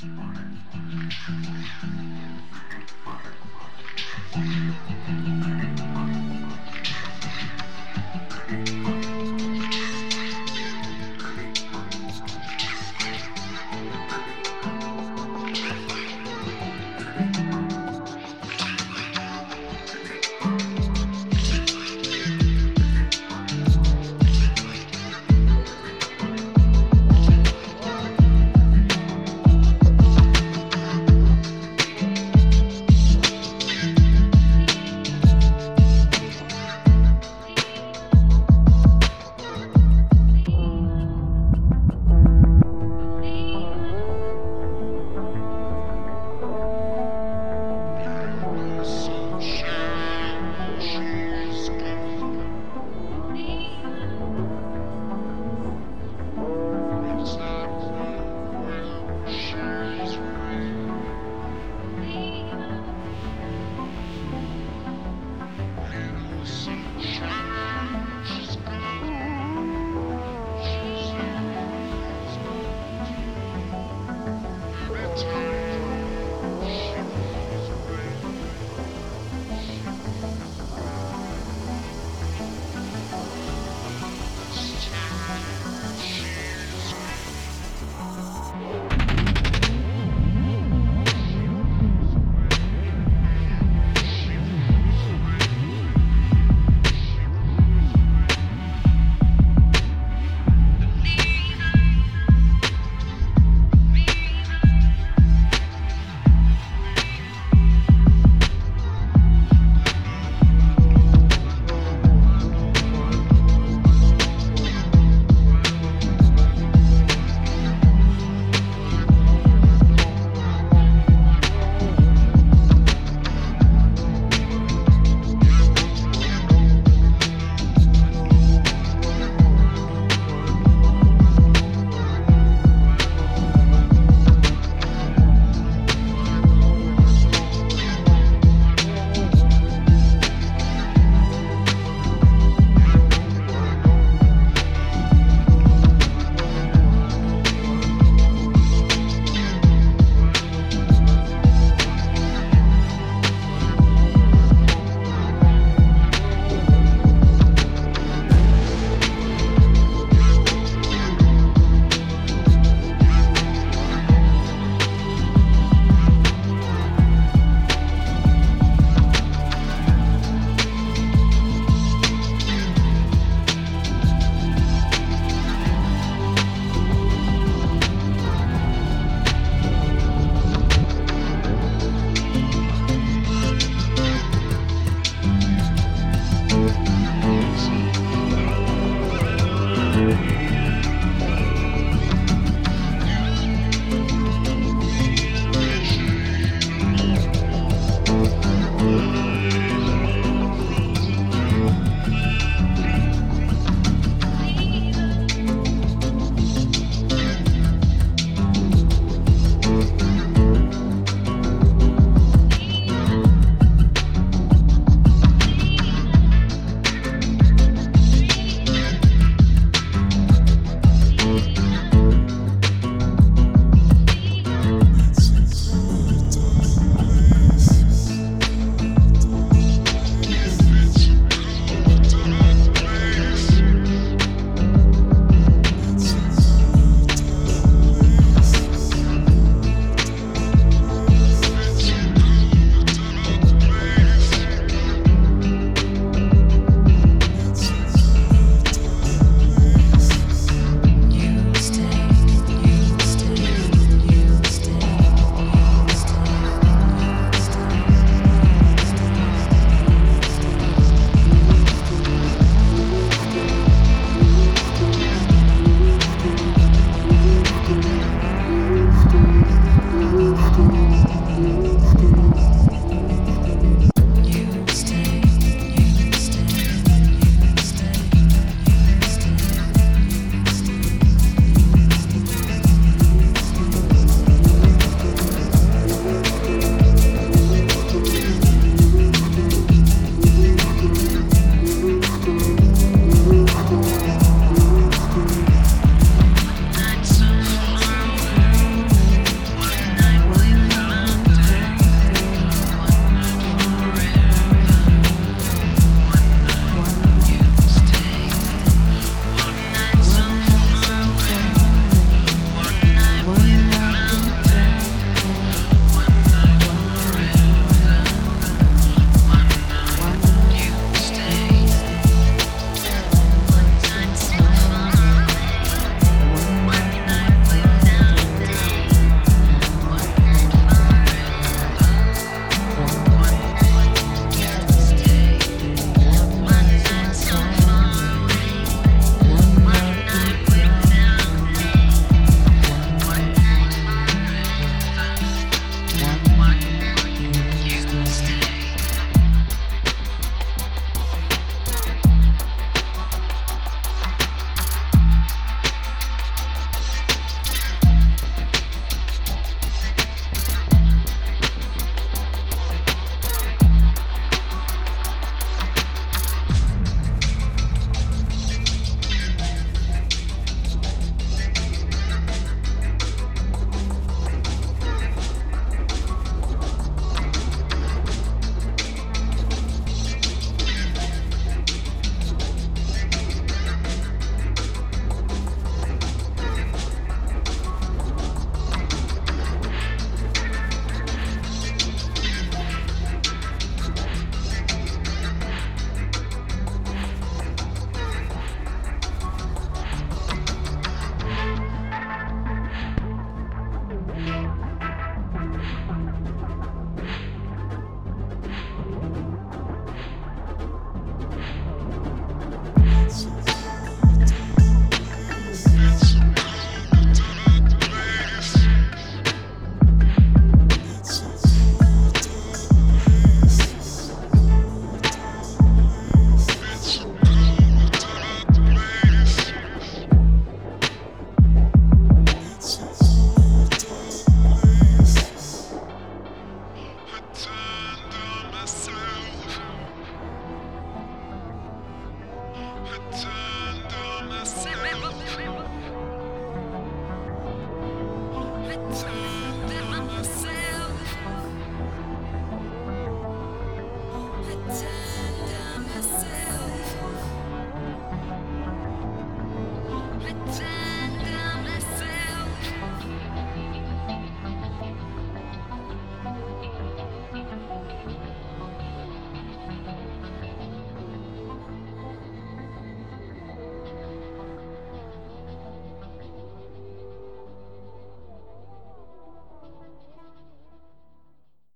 Bye.